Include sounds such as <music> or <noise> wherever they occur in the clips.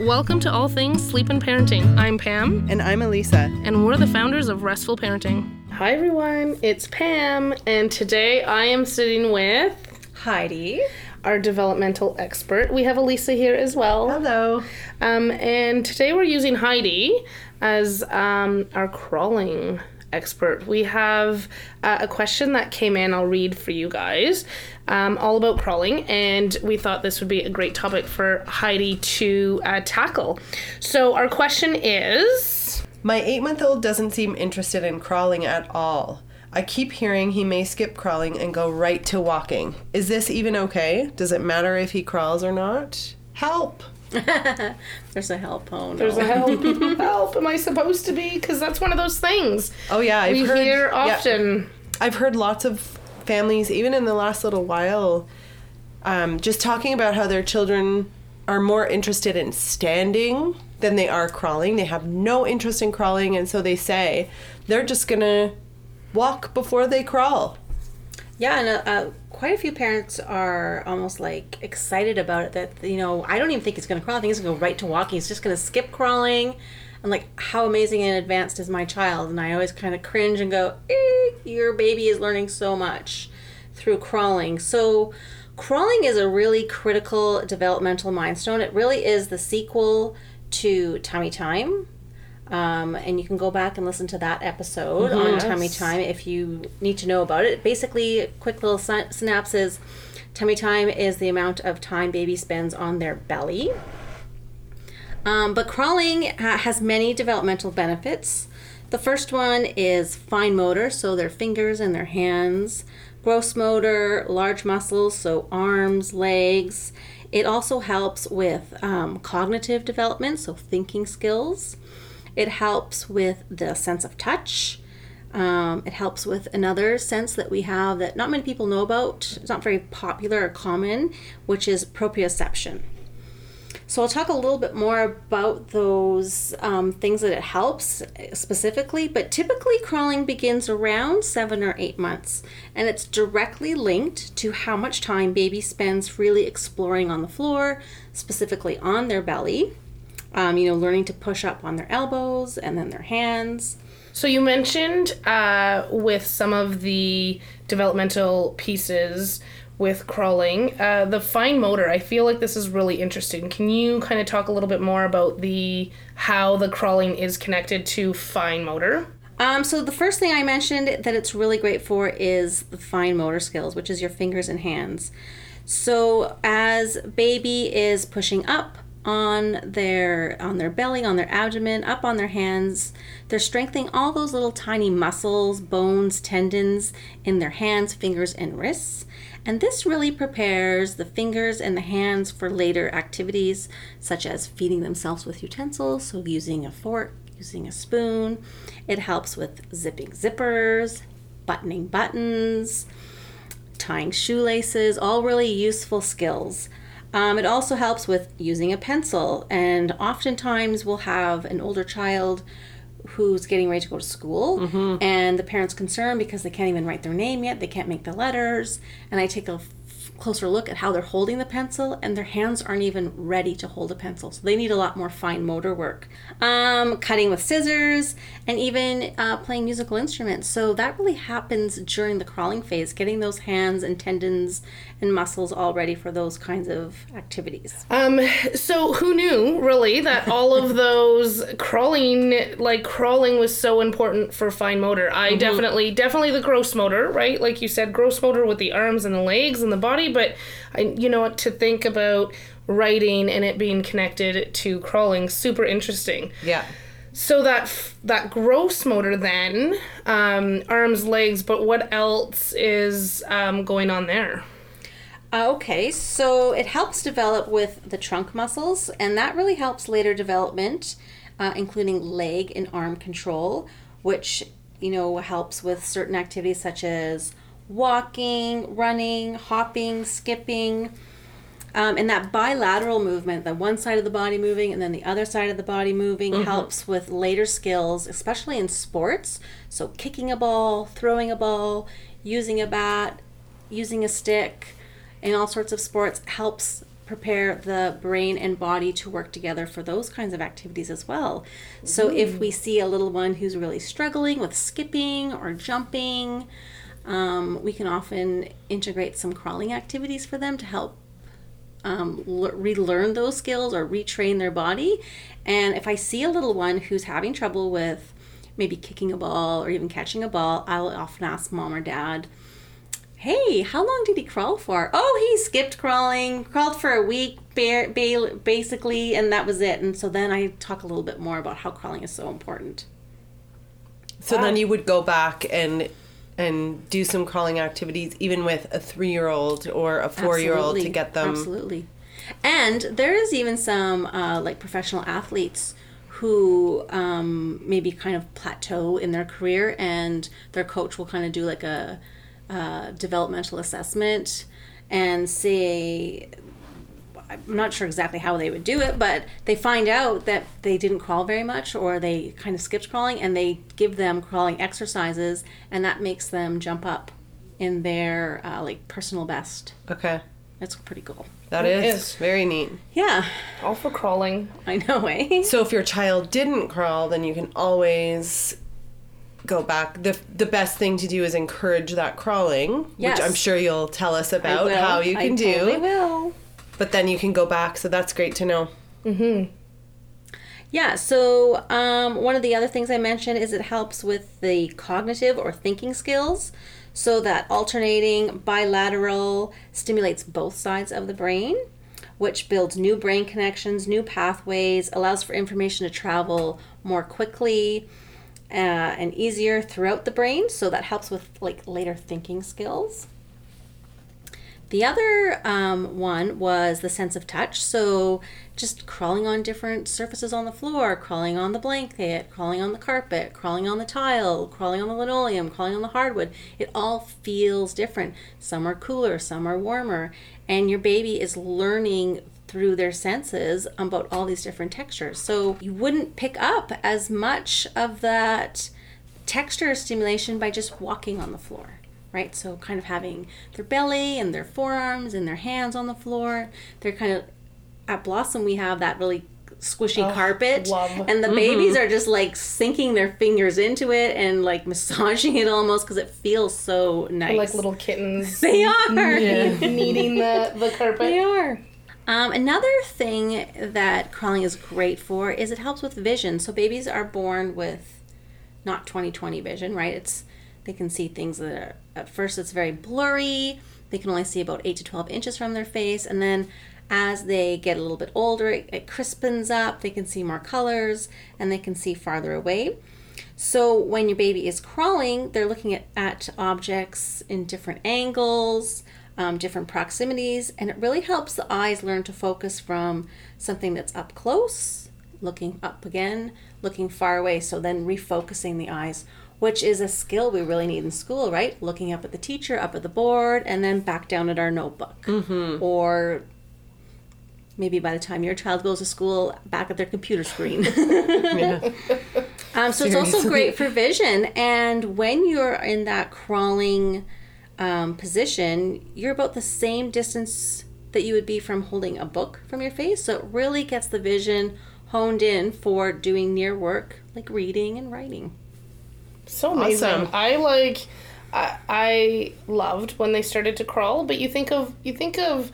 Welcome to All Things Sleep and Parenting. I'm Pam, And I'm Elisa. and we're the founders of Restful Parenting. Hi, everyone. It's Pam, and today I am sitting with Heidi. our developmental expert. We have Elisa here as well. Hello. Um, and today we're using Heidi as um, our crawling expert. We have uh, a question that came in, I'll read for you guys, um, all about crawling, and we thought this would be a great topic for Heidi to uh, tackle. So, our question is My eight month old doesn't seem interested in crawling at all. I keep hearing he may skip crawling and go right to walking. Is this even okay? Does it matter if he crawls or not? Help! There's a help. Oh no. There's a help. <laughs> help. Am I supposed to be? Because that's one of those things Oh, yeah, I've we heard. hear yeah, often. I've heard lots of families, even in the last little while, um, just talking about how their children are more interested in standing than they are crawling. They have no interest in crawling, and so they say they're just gonna walk before they crawl. Yeah, and uh, uh, quite a few parents are almost like excited about it. That you know, I don't even think he's going to crawl. I think he's going to go right to walking. He's just going to skip crawling. And like, how amazing and advanced is my child? And I always kind of cringe and go, eh, "Your baby is learning so much through crawling." So, crawling is a really critical developmental milestone. It really is the sequel to tummy time. Um, and you can go back and listen to that episode on tummy time if you need to know about it. Basically, quick little sy- synopsis tummy time is the amount of time baby spends on their belly. Um, but crawling ha- has many developmental benefits. The first one is fine motor, so their fingers and their hands, gross motor, large muscles, so arms, legs. It also helps with um, cognitive development, so thinking skills. It helps with the sense of touch. Um, it helps with another sense that we have that not many people know about. It's not very popular or common, which is proprioception. So I'll talk a little bit more about those um, things that it helps specifically, but typically crawling begins around seven or eight months, and it's directly linked to how much time baby spends freely exploring on the floor, specifically on their belly. Um, you know, learning to push up on their elbows and then their hands. So you mentioned uh, with some of the developmental pieces with crawling, uh, the fine motor. I feel like this is really interesting. Can you kind of talk a little bit more about the how the crawling is connected to fine motor? Um, so the first thing I mentioned that it's really great for is the fine motor skills, which is your fingers and hands. So as baby is pushing up on their on their belly, on their abdomen, up on their hands, they're strengthening all those little tiny muscles, bones, tendons in their hands, fingers, and wrists. And this really prepares the fingers and the hands for later activities such as feeding themselves with utensils, so using a fork, using a spoon. It helps with zipping zippers, buttoning buttons, tying shoelaces, all really useful skills. Um, it also helps with using a pencil, and oftentimes we'll have an older child who's getting ready to go to school, and the parent's concerned because they can't even write their name yet, they can't make the letters, and I take a closer look at how they're holding the pencil, and their hands aren't even ready to hold a pencil, so they need a lot more fine motor work. Um, cutting with scissors, and even uh, playing musical instruments. So that really happens during the crawling phase, getting those hands and tendons and muscles all ready for those kinds of activities. Um, so who knew really that all of <laughs> those crawling, like crawling, was so important for fine motor? I definitely, definitely the gross motor, right? Like you said, gross motor with the arms and the legs and the body. But I, you know, to think about writing and it being connected to crawling, super interesting. Yeah. So that f- that gross motor then, um, arms, legs, but what else is um, going on there? Uh, Okay, so it helps develop with the trunk muscles, and that really helps later development, uh, including leg and arm control, which you know helps with certain activities such as walking, running, hopping, skipping. Um, and that bilateral movement, the one side of the body moving and then the other side of the body moving, helps with later skills, especially in sports. So, kicking a ball, throwing a ball, using a bat, using a stick, in all sorts of sports helps prepare the brain and body to work together for those kinds of activities as well. So if we see a little one who's really struggling with skipping or jumping, um, we can often integrate some crawling activities for them to help um, le- relearn those skills or retrain their body. And if I see a little one who's having trouble with maybe kicking a ball or even catching a ball, I'll often ask mom or dad, Hey, how long did he crawl for? Oh, he skipped crawling, crawled for a week, ba- ba- basically, and that was it. And so then I talk a little bit more about how crawling is so important. So then you would go back and and do some crawling activities, even with a three year old or a four year old, to get them. absolutely and there is even some uh, like professional athletes who um, maybe kind of plateau in their career and their coach will kind of do like a, uh developmental assessment and say I'm not sure exactly how they would do it, but they find out that they didn't crawl very much or they kind of skipped crawling and they give them crawling exercises and that makes them jump up in their uh, like personal best. Okay, That's pretty cool. that It is, is. very neat. Yeah, All for crawling. I know, eh? So if your child didn't crawl, then you can always go back. the The best thing to do is encourage that crawling, Yes. which I'm sure you'll tell us about how you I can totally do. will. But then you can go back, so that's great to know. Yeah, so um, one of the other things I mentioned is it helps with the cognitive or thinking skills. So that alternating bilateral stimulates both sides of the brain, which builds new brain connections, new pathways, allows for information to travel more quickly uh, and easier throughout the brain. So that helps with like later thinking skills. The other um, one was the sense of touch. So just crawling on different surfaces on the floor, crawling on the blanket, crawling on the carpet, crawling on the tile, crawling on the linoleum, crawling on the hardwood. It all feels different. Some are cooler, some are warmer. And your baby is learning through their senses about all these different textures. So you wouldn't pick up as much of that texture stimulation by just walking on the floor right so kind of having their belly and their forearms and their hands on the floor they're kind of at blossom we have that really squishy carpet love. and the babies are just like sinking their fingers into it and like <laughs> massaging it almost because it feels so nice Like little kittens they are kneading the, the <laughs> carpet. they are. Um, another thing that crawling is great for is it helps with vision. So babies are born with not 20/20 vision, right? It's they can see things that are at first it's very blurry. They can only see about 8 to 12 inches from their face and then as they get a little bit older, it, it crispens up. They can see more colors and they can see farther away. So when your baby is crawling, they're looking at, at objects in different angles, um, different proximities, and it really helps the eyes learn to focus from something that's up close, looking up again, looking far away. So then refocusing the eyes, which is a skill we really need in school, right? Looking up at the teacher, up at the board, and then back down at our notebook. Or maybe by the time your child goes to school, back at their computer screen. <laughs> Um, so it's also great for vision. And when you're in that crawling um, position, you're about the same distance that you would be from holding a book from your face. So it really gets the vision honed in for doing near work like reading and writing. So amazing. Awesome. I like I, I loved when they started to crawl, but you think of you think of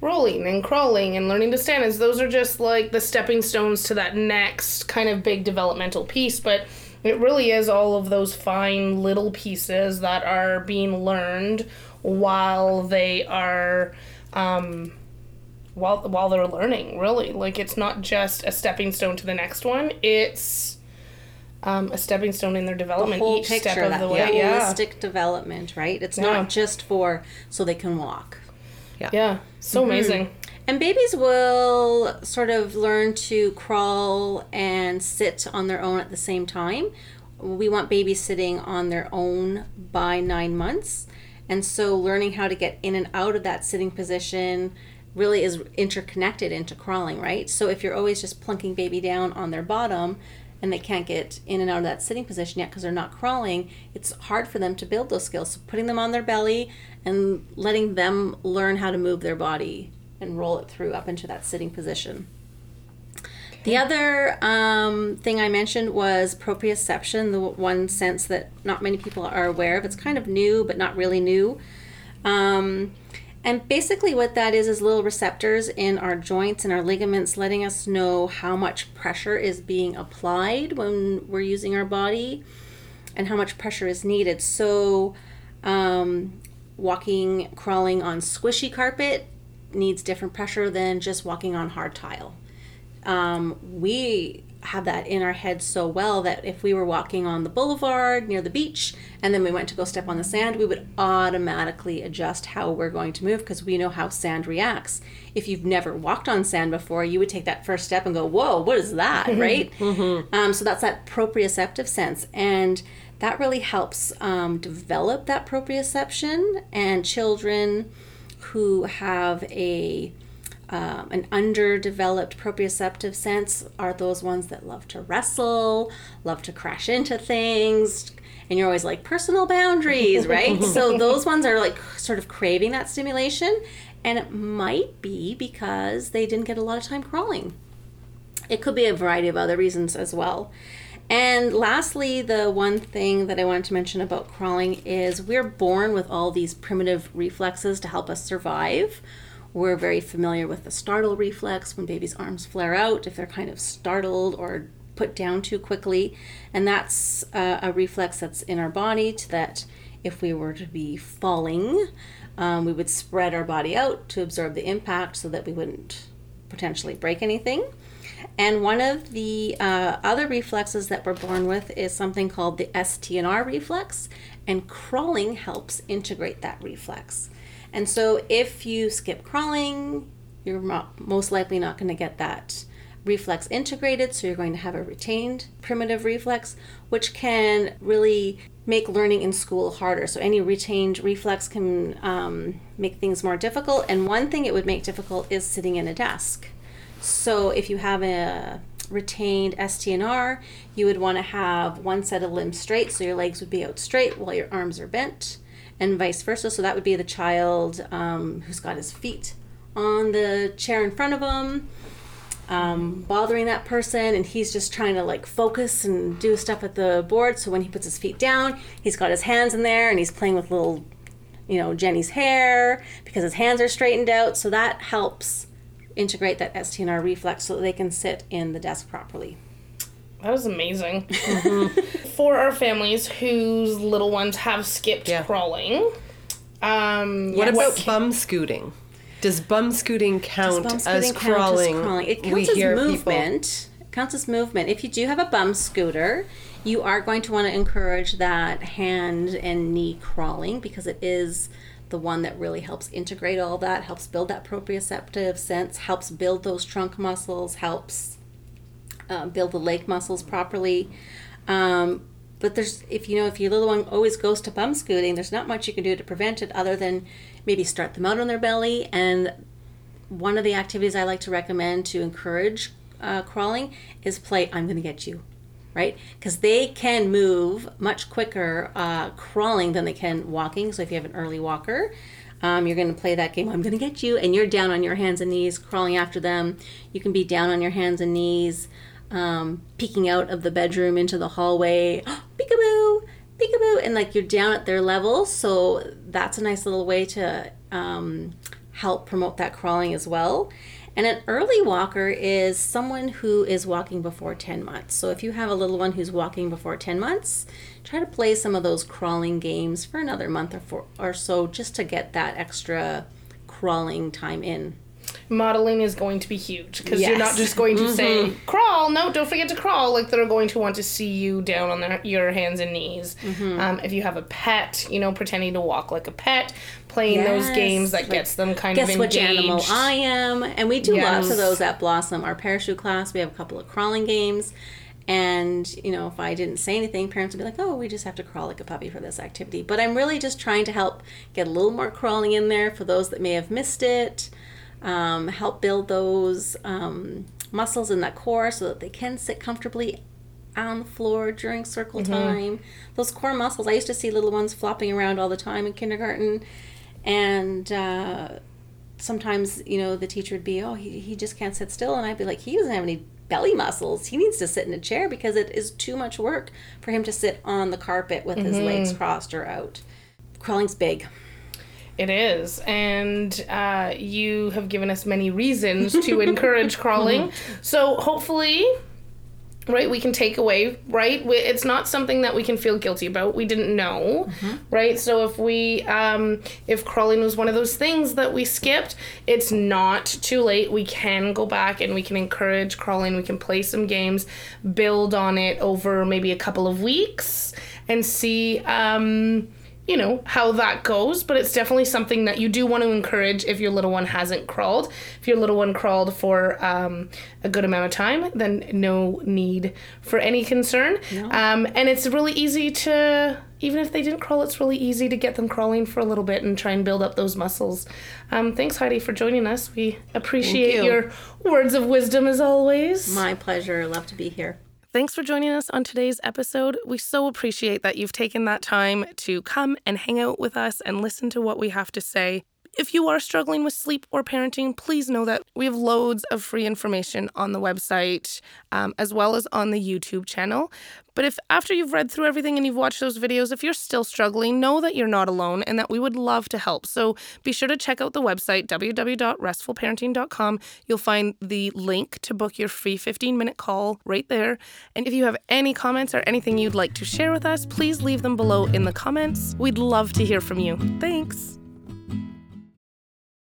rolling and crawling and learning to stand as those are just like the stepping stones to that next kind of big developmental piece, but it really is all of those fine little pieces that are being learned while they are um while while they're learning, really. Like it's not just a stepping stone to the next one. It's um, a stepping stone in their development the Whole each picture, step of that the way. Yeah. holistic development, right? It's Yeah. not just for so they can walk. Yeah. Yeah. So Mm-hmm. amazing. And babies will sort of learn to crawl and sit on their own at the same time. We want babies sitting on their own by nine months. And so learning how to get in and out of that sitting position really is interconnected into crawling, right? So if you're always just plunking baby down on their bottom and they can't get in and out of that sitting position yet because they're not crawling, it's hard for them to build those skills. So putting them on their belly and letting them learn how to move their body and roll it through up into that sitting position. The other um, thing I mentioned was proprioception, the one sense that not many people are aware of. It's kind of new, but not really new. Um, and basically, what that is is little receptors in our joints and our ligaments letting us know how much pressure is being applied when we're using our body and how much pressure is needed. So, um, walking, crawling on squishy carpet needs different pressure than just walking on hard tile. Um, we have that in our heads so well that if we were walking on the boulevard near the beach and then we went to go step on the sand, we would automatically adjust how we're going to move because we know how sand reacts. If you've never walked on sand before, you would take that first step and go, Whoa, what is that? <laughs> right? Um, so that's that proprioceptive sense. And that really helps um, develop that proprioception. And children who have a um, an underdeveloped proprioceptive sense are those ones that love to wrestle, love to crash into things, and you're always like personal boundaries, right? <laughs> so those ones are like sort of craving that stimulation, and it might be because they didn't get a lot of time crawling. It could be a variety of other reasons as well. And lastly, the one thing that I wanted to mention about crawling is we're born with all these primitive reflexes to help us survive we're very familiar with the startle reflex when babies' arms flare out if they're kind of startled or put down too quickly. And that's uh, a reflex that's in our body that if we were to be falling, um, we would spread our body out to absorb the impact so that we wouldn't potentially break anything. And one of the uh, other reflexes that we're born with is something called the STNR reflex, and crawling helps integrate that reflex. And so if you skip crawling, you're most likely not going to get that reflex integrated, so you're going to have a retained primitive reflex, which can really make learning in school harder. So any retained reflex can um, make things more difficult. And one thing it would make difficult is sitting in a desk. So if you have a retained STNR, you would want to have one set of limbs straight, so your legs would be out straight while your arms are bent and vice versa. So that would be the child um, who's got his feet on the chair in front of him, um, bothering that person, and he's just trying to like focus and do stuff at the board. So when he puts his feet down, he's got his hands in there and he's playing with little, you know, Jenny's hair because his hands are straightened out. So that helps integrate that STNR reflex so that they can sit in the desk properly. That was amazing. Mm-hmm. For our families whose little ones have skipped yeah. crawling, um, what about bum scooting? Does bum scooting count bum scooting as count crawling? As crawling? It counts we as movement. People. It counts as movement. If you do have a bum scooter, you are going to want to encourage that hand and knee crawling because it is the one that really helps integrate all that, helps build that proprioceptive sense, helps build those trunk muscles, helps uh, build the leg muscles properly. Um, but there's if you know if your little one always goes to bum scooting, there's not much you can do to prevent it other than maybe start them out on their belly. And one of the activities I like to recommend to encourage uh, crawling is play I'm going to get you, right? Because they can move much quicker uh, crawling than they can walking. So if you have an early walker, um, you're going to play that game. I'm going to get you, and you're down on your hands and knees, crawling after them. You can be down on your hands and knees, um, peeking out of the bedroom into the hallway, <gasps> peekaboo, peekaboo, and like you're down at their level. So that's a nice little way to um, help promote that crawling as well. And an early walker is someone who is walking before 10 months. So if you have a little one who's walking before 10 months, try to play some of those crawling games for another month or, four, or so just to get that extra crawling time in modeling is going to be huge because yes. you're not just going to mm-hmm. say crawl. No, don't forget to crawl. Like they're going to want to see you down on their, your hands and knees. Mm-hmm. Um, if you have a pet, you know, pretending to walk like a pet, playing yes. those games that like, gets them kind guess of engaged. which animal I am, and we do yes. lots of those at Blossom. Our parachute class, we have a couple of crawling games. And, you know, if I didn't say anything, parents would be like, oh, we just have to crawl like a puppy for this activity. But I'm really just trying to help get a little more crawling in there for those that may have missed it um, help build those um, muscles in that core so that they can sit comfortably on the floor during circle mm-hmm. time. Those core muscles, I used to see little ones flopping around all the time in kindergarten, and uh, sometimes you know the teacher would be, oh, he he just can't sit still, and I'd be like, he doesn't have any belly muscles. He needs to sit in a chair because it is too much work for him to sit on the carpet with his legs crossed or out. Crawling's big. It is. And uh, you have given us many reasons to <laughs> encourage crawling. So hopefully, right, we can take away, right? It's not something that we can feel guilty about. We didn't know, right? So if we, um, if crawling was one of those things that we skipped, it's not too late. We can go back and we can encourage crawling. We can play some games, build on it over maybe a couple of weeks and see, um, you know how that goes but it's definitely something that you do want to encourage if your little one hasn't crawled if your little one crawled for um, a good amount of time then no need for any concern um, and it's really easy to even if they didn't crawl it's really easy to get them crawling for a little bit and try and build up those muscles um, thanks heidi for joining us we appreciate you. your words of wisdom as always My pleasure. Love to be here. Thanks for joining us on today's episode. We so appreciate that you've taken that time to come and hang out with us and listen to what we have to say. If you are struggling with sleep or parenting, please know that we have loads of free information on the website um, as well as on the YouTube channel. But if after you've read through everything and you've watched those videos, if you're still struggling, know that you're not alone and that we would love to help. So be sure to check out the website, www.restfulparenting.com. You'll find the link to book your free 15 minute call right there. And if you have any comments or anything you'd like to share with us, please leave them below in the comments. We'd love to hear from you. Thanks.